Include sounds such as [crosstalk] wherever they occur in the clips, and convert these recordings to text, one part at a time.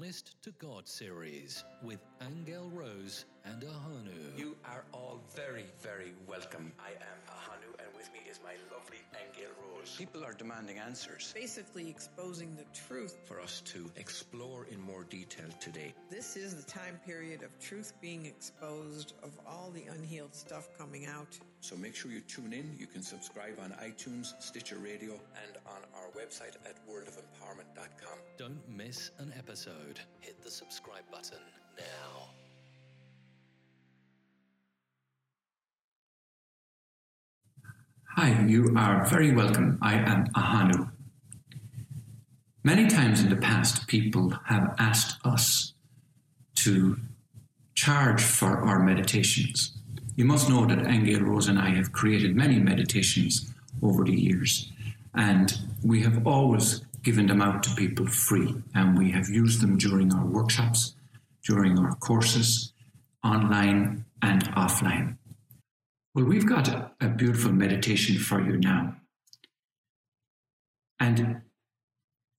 Honest to God series with Angel Rose and Ahanu. You are all very, very welcome. I am Ahanu, and with me is my lovely Angel Rose. People are demanding answers. Basically, exposing the truth. For us to explore in more detail today. This is the time period of truth being exposed, of all the unhealed stuff coming out. So make sure you tune in. You can subscribe on iTunes, Stitcher Radio, and on our website at worldofempowerment.com. Don't miss an episode. Hit the subscribe button now. Hi, you are very welcome. I am Ahanu. Many times in the past, people have asked us to charge for our meditations. You must know that Angel Rose and I have created many meditations over the years, and we have always given them out to people free, and we have used them during our workshops, during our courses, online and offline. Well, we've got a, a beautiful meditation for you now. And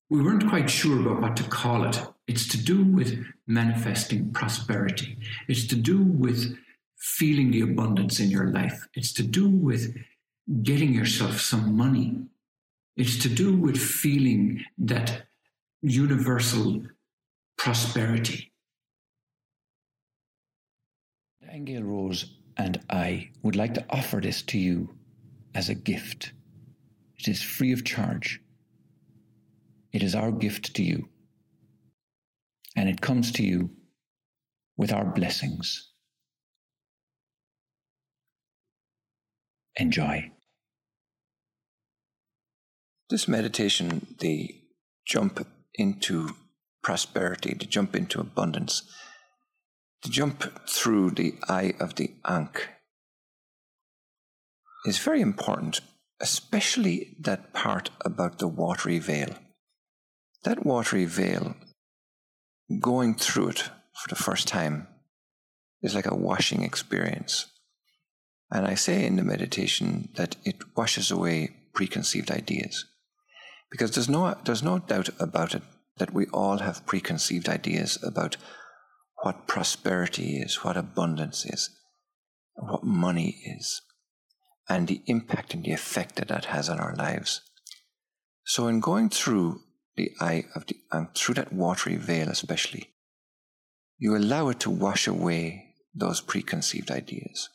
we weren't quite sure about what to call it. It's to do with manifesting prosperity, it's to do with feeling the abundance in your life, it's to do with getting yourself some money, it's to do with feeling that universal prosperity. Angel Rose and I would like to offer this to you as a gift. It is free of charge. It is our gift to you. And it comes to you with our blessings. Enjoy. This meditation, the jump into prosperity, the jump into abundance, to jump through the eye of the Ankh is very important, especially that part about the watery veil. That watery veil, going through it for the first time, is like a washing experience. And I say in the meditation that it washes away preconceived ideas. Because there's no, there's no doubt about it that we all have preconceived ideas about what prosperity is, what abundance is, what money is, and the impact and the effect that that has on our lives. So, in going through the eye of the, through that watery veil, especially, you allow it to wash away those preconceived ideas.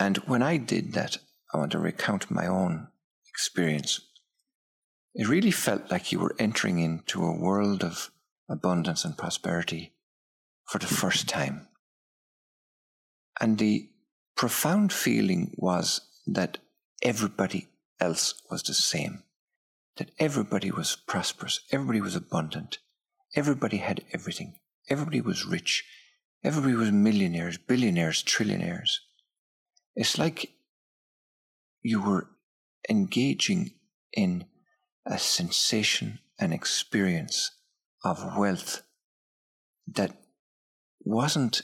And when I did that, I want to recount my own experience. It really felt like you were entering into a world of abundance and prosperity for the first time. And the profound feeling was that everybody else was the same, that everybody was prosperous, everybody was abundant, everybody had everything, everybody was rich, everybody was millionaires, billionaires, trillionaires. It's like you were engaging in a sensation, an experience of wealth that wasn't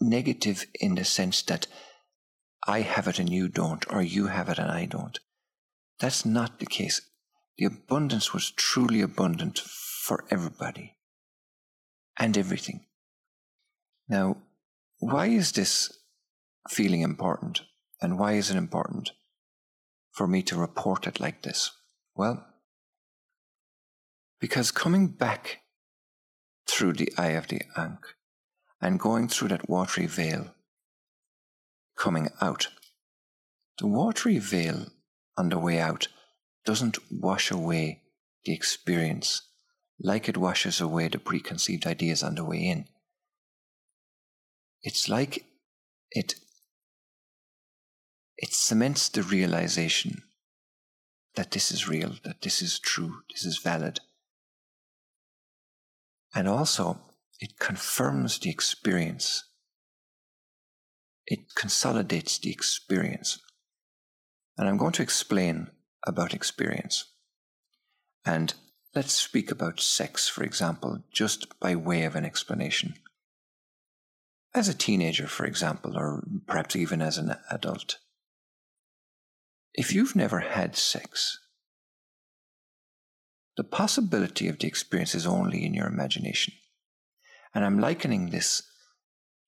negative in the sense that I have it and you don't, or you have it and I don't. That's not the case. The abundance was truly abundant for everybody and everything. Now, why is this feeling important? And why is it important for me to report it like this? Well, because coming back through the eye of the Ankh and going through that watery veil, coming out, the watery veil on the way out doesn't wash away the experience like it washes away the preconceived ideas on the way in. It's like it it cements the realization that this is real, that this is true, this is valid. And also, it confirms the experience. It consolidates the experience. And I'm going to explain about experience. And let's speak about sex, for example, just by way of an explanation. As a teenager, for example, or perhaps even as an adult, if you've never had sex, The possibility of the experience is only in your imagination. And I'm likening this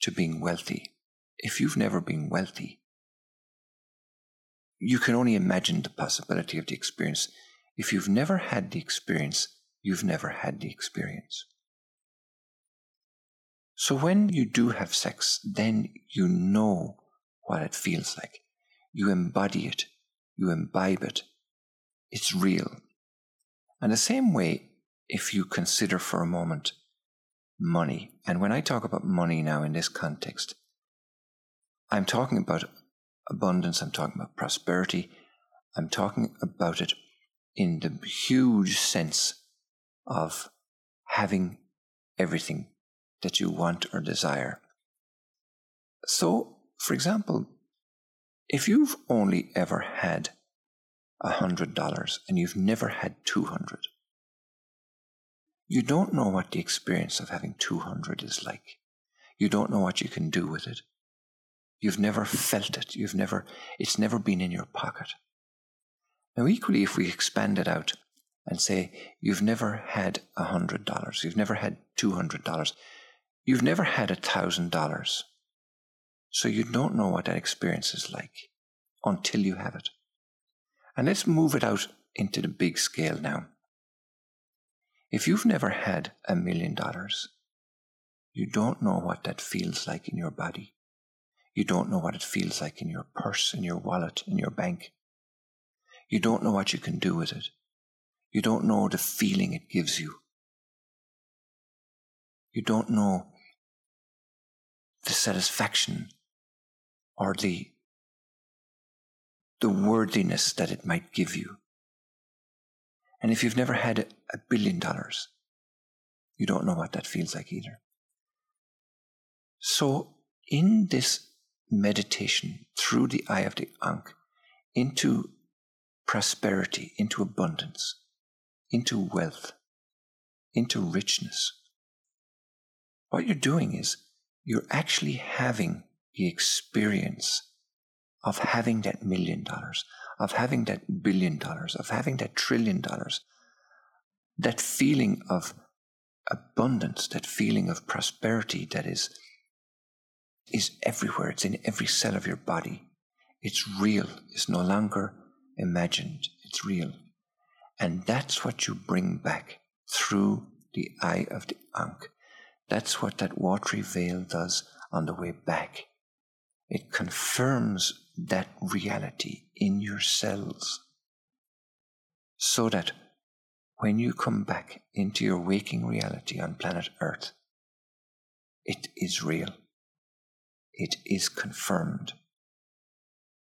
to being wealthy. If you've never been wealthy, you can only imagine the possibility of the experience. If you've never had the experience, you've never had the experience. So when you do have sex, then you know what it feels like. You embody it, you imbibe it. It's real. And the same way, if you consider for a moment money, and when I talk about money now in this context, I'm talking about abundance, I'm talking about prosperity, I'm talking about it in the huge sense of having everything that you want or desire. So, for example, if you've only ever had a hundred dollars and you've never had two hundred, you don't know what the experience of having two hundred is like. You don't know what you can do with it. You've never felt it. You've never, it's never been in your pocket. Now, equally, if we expand it out and say you've never had a hundred dollars, you've never had two hundred dollars, you've never had a thousand dollars, so you don't know what that experience is like until you have it. And let's move it out into the big scale now. If you've never had a million dollars, you don't know what that feels like in your body. You don't know what it feels like in your purse, in your wallet, in your bank. You don't know what you can do with it. You don't know the feeling it gives you. You don't know the satisfaction or the, the worthiness that it might give you. And if you've never had a billion dollars, you don't know what that feels like either. So, in this meditation through the eye of the Ankh into prosperity, into abundance, into wealth, into richness. What you're doing is you're actually having the experience of having that million dollars, of having that billion dollars, of having that trillion dollars, that feeling of abundance, that feeling of prosperity that is is everywhere. It's in every cell of your body. It's real. It's no longer imagined. It's real. And that's what you bring back through the eye of the Ankh. That's what that watery veil does on the way back. It confirms that reality in your cells so that when you come back into your waking reality on planet Earth, it is real it is confirmed.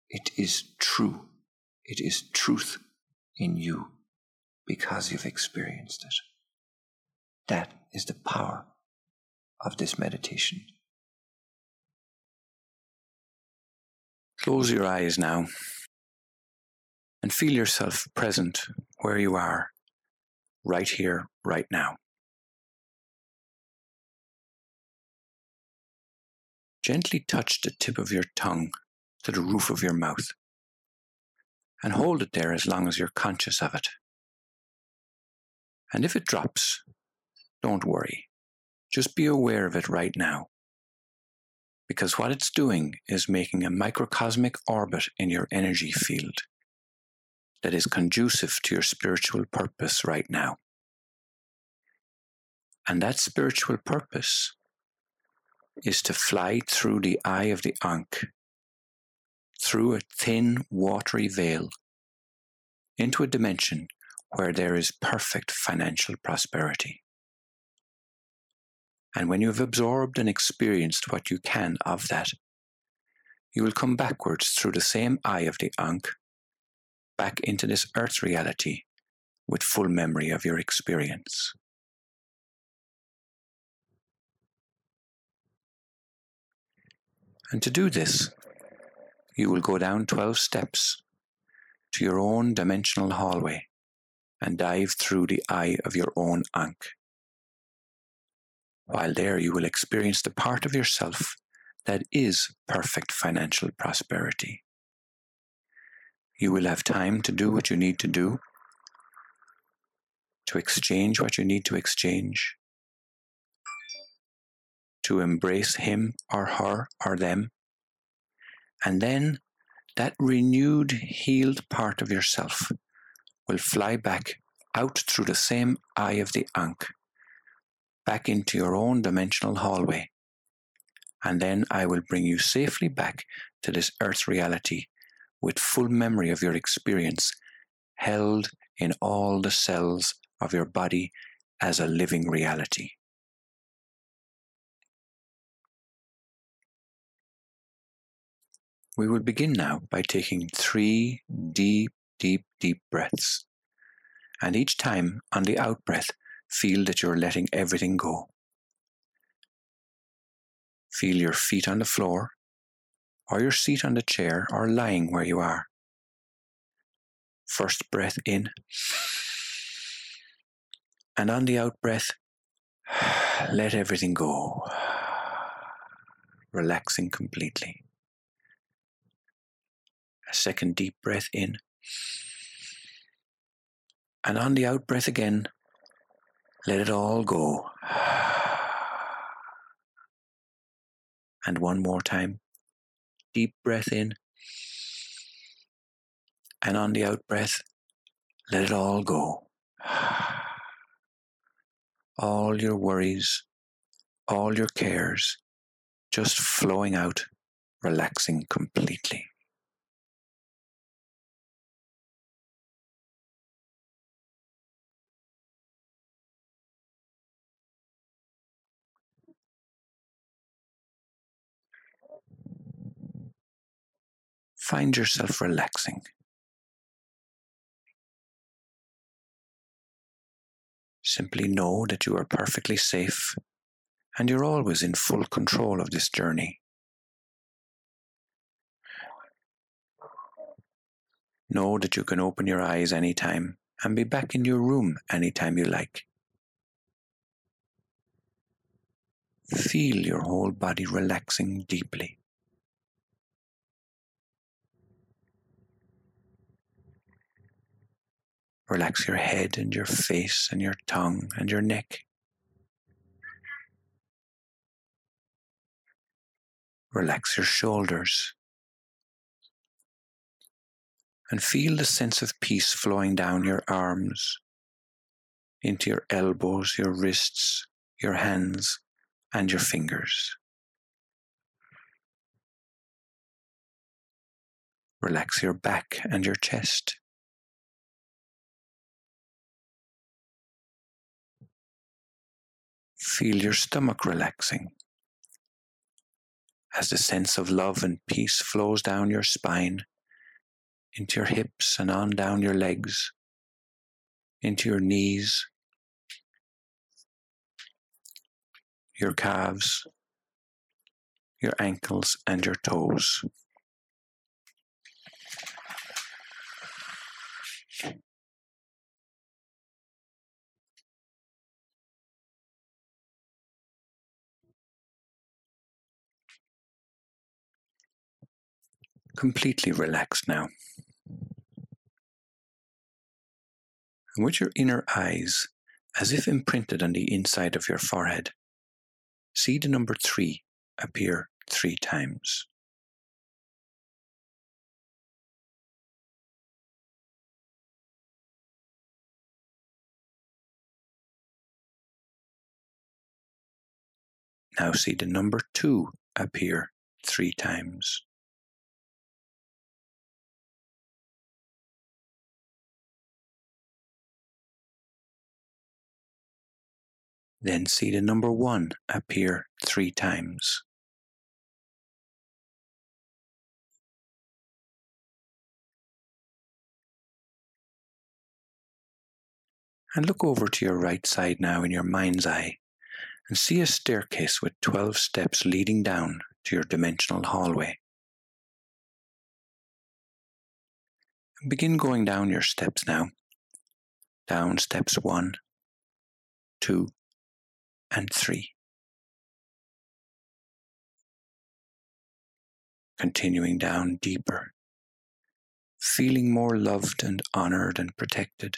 It is true. It is truth in you because you've experienced it. That is the power of this meditation. Close your eyes now and feel yourself present where you are, right here, right now. Gently touch the tip of your tongue to the roof of your mouth and hold it there as long as you're conscious of it. And if it drops, don't worry. Just be aware of it right now. Because what it's doing is making a microcosmic orbit in your energy field that is conducive to your spiritual purpose right now. And that spiritual purpose is to fly through the eye of the Ankh, through a thin, watery veil, into a dimension where there is perfect financial prosperity. And when you have absorbed and experienced what you can of that, you will come backwards through the same eye of the Ankh, back into this earth reality with full memory of your experience. And to do this, you will go down 12 steps to your own dimensional hallway and dive through the eye of your own Ankh. While there, you will experience the part of yourself that is perfect financial prosperity. You will have time to do what you need to do, to exchange what you need to exchange, to embrace him or her or them. And then that renewed, healed part of yourself will fly back out through the same eye of the Ankh, back into your own dimensional hallway. And then I will bring you safely back to this earth reality with full memory of your experience, held in all the cells of your body as a living reality. We will begin now by taking three deep, deep, deep breaths. And each time on the out breath, feel that you're letting everything go. Feel your feet on the floor, or your seat on the chair, or lying where you are. First breath in. And on the out breath, [sighs] let everything go, relaxing completely. A second deep breath in. And on the out breath again, let it all go. And one more time. Deep breath in. And on the out breath, let it all go. All your worries, all your cares, just flowing out, relaxing completely. Find yourself relaxing. Simply know that you are perfectly safe and you're always in full control of this journey. Know that you can open your eyes anytime and be back in your room anytime you like. Feel your whole body relaxing deeply. Relax your head and your face and your tongue and your neck. Relax your shoulders. And feel the sense of peace flowing down your arms, into your elbows, your wrists, your hands, and your fingers. Relax your back and your chest. Feel your stomach relaxing as the sense of love and peace flows down your spine, into your hips and on down your legs, into your knees, your calves, your ankles, and your toes. Completely relaxed now. And with your inner eyes, as if imprinted on the inside of your forehead, see the number three appear three times. Now see the number two appear three times. Then see the number one appear three times. And look over to your right side now in your mind's eye and see a staircase with 12 steps leading down to your dimensional hallway. Begin going down your steps now. Down steps one, two, and three. Continuing down deeper, feeling more loved and honored and protected.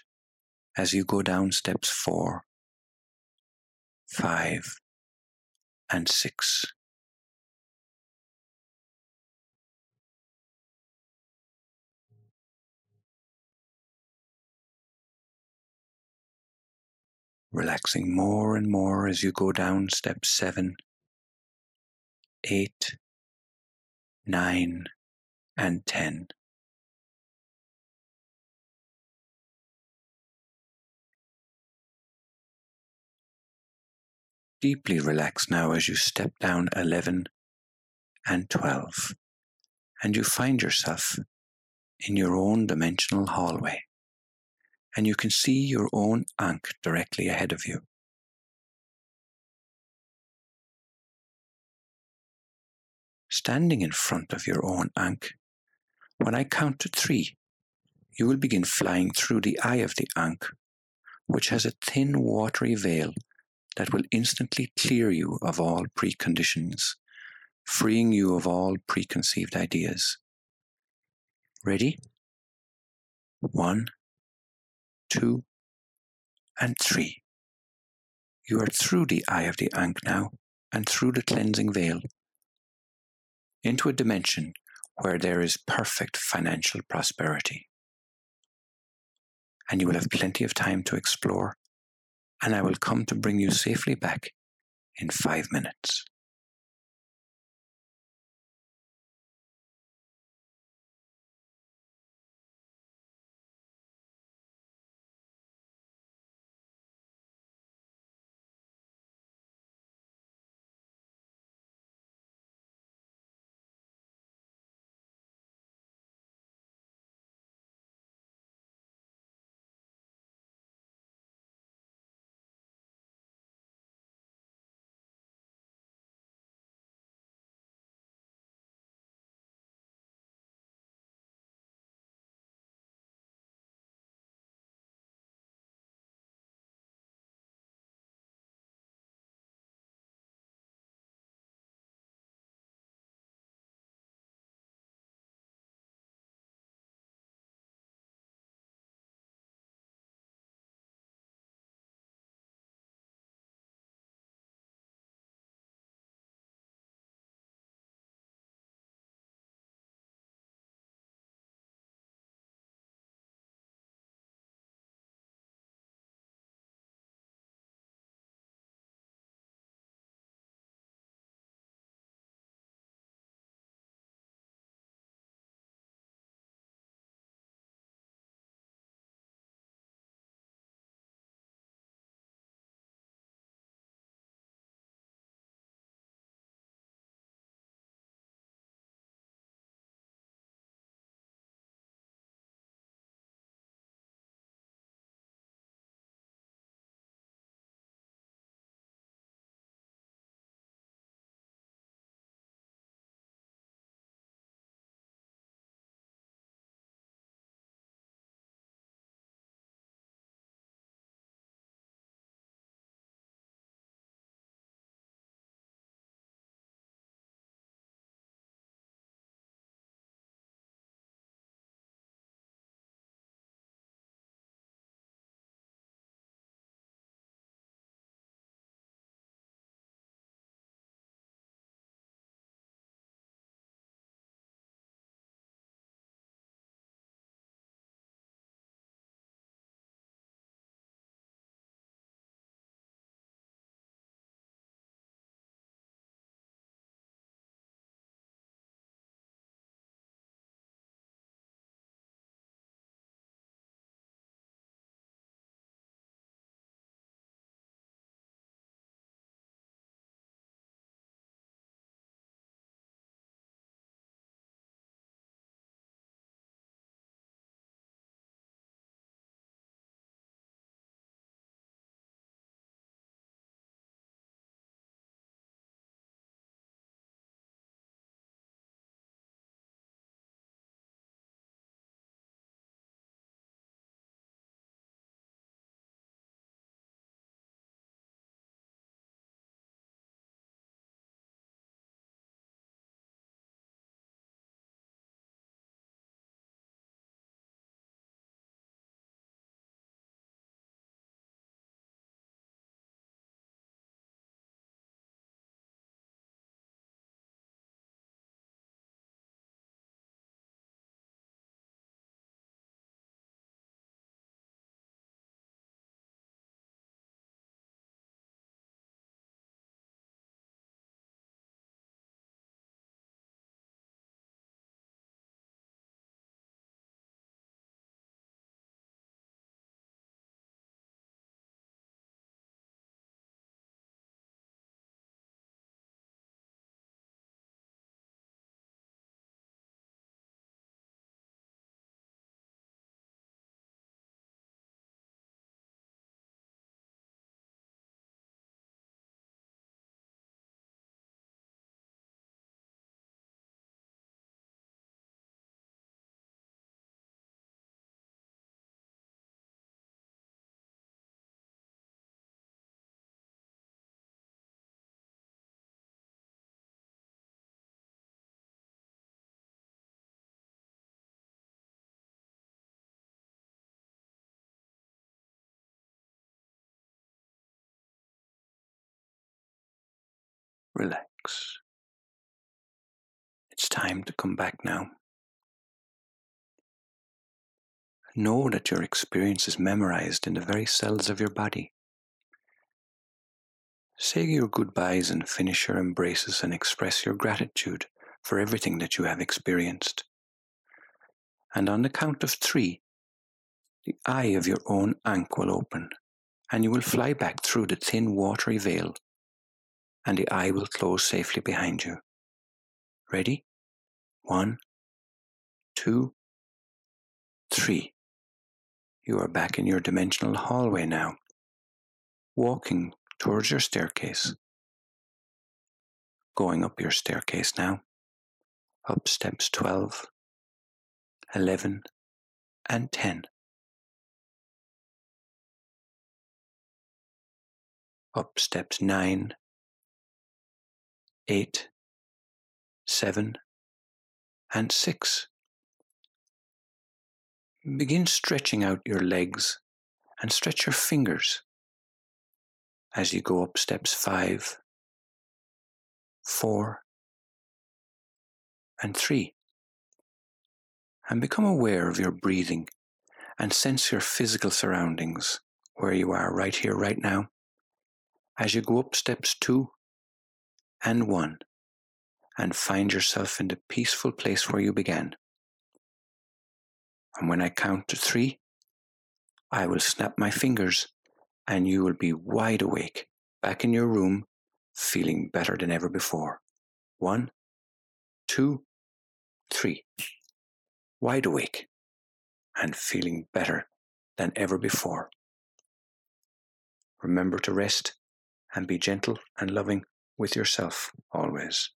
as you go down steps four, five, and six. Relaxing more and more as you go down step seven, eight, nine, and ten. Deeply relax now as you step down 11 and 12, and you find yourself in your own dimensional hallway, and you can see your own Ankh directly ahead of you. Standing in front of your own Ankh, when I count to three, you will begin flying through the eye of the Ankh, which has a thin watery veil that will instantly clear you of all preconditions, freeing you of all preconceived ideas. Ready? One, two, and three. You are through the eye of the Ankh now and through the cleansing veil into a dimension where there is perfect financial prosperity. And you will have plenty of time to explore and I will come to bring you safely back in five minutes. Relax. It's time to come back now. Know that your experience is memorized in the very cells of your body. Say your goodbyes and finish your embraces and express your gratitude for everything that you have experienced. And on the count of three, the eye of your own ankh will open, and you will fly back through the thin watery veil, and the eye will close safely behind you. Ready? One, two, three. You are back in your dimensional hallway now, walking towards your staircase. Going up your staircase now, up steps 12, 11, and 10. Up steps 9, 8, 7, and 6. Begin stretching out your legs and stretch your fingers as you go up steps 5, 4, and 3. And become aware of your breathing and sense your physical surroundings where you are right here, right now, as you go up steps 2 and 1 and find yourself in the peaceful place where you began. And when I count to three, I will snap my fingers and you will be wide awake, back in your room, feeling better than ever before. One, two, three. Wide awake and feeling better than ever before. Remember to rest and be gentle and loving with yourself always.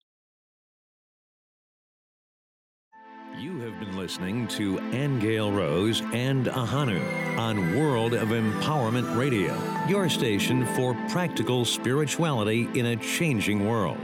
You have been listening to Angel Rose and Ahanu on World of Empowerment Radio, your station for practical spirituality in a changing world.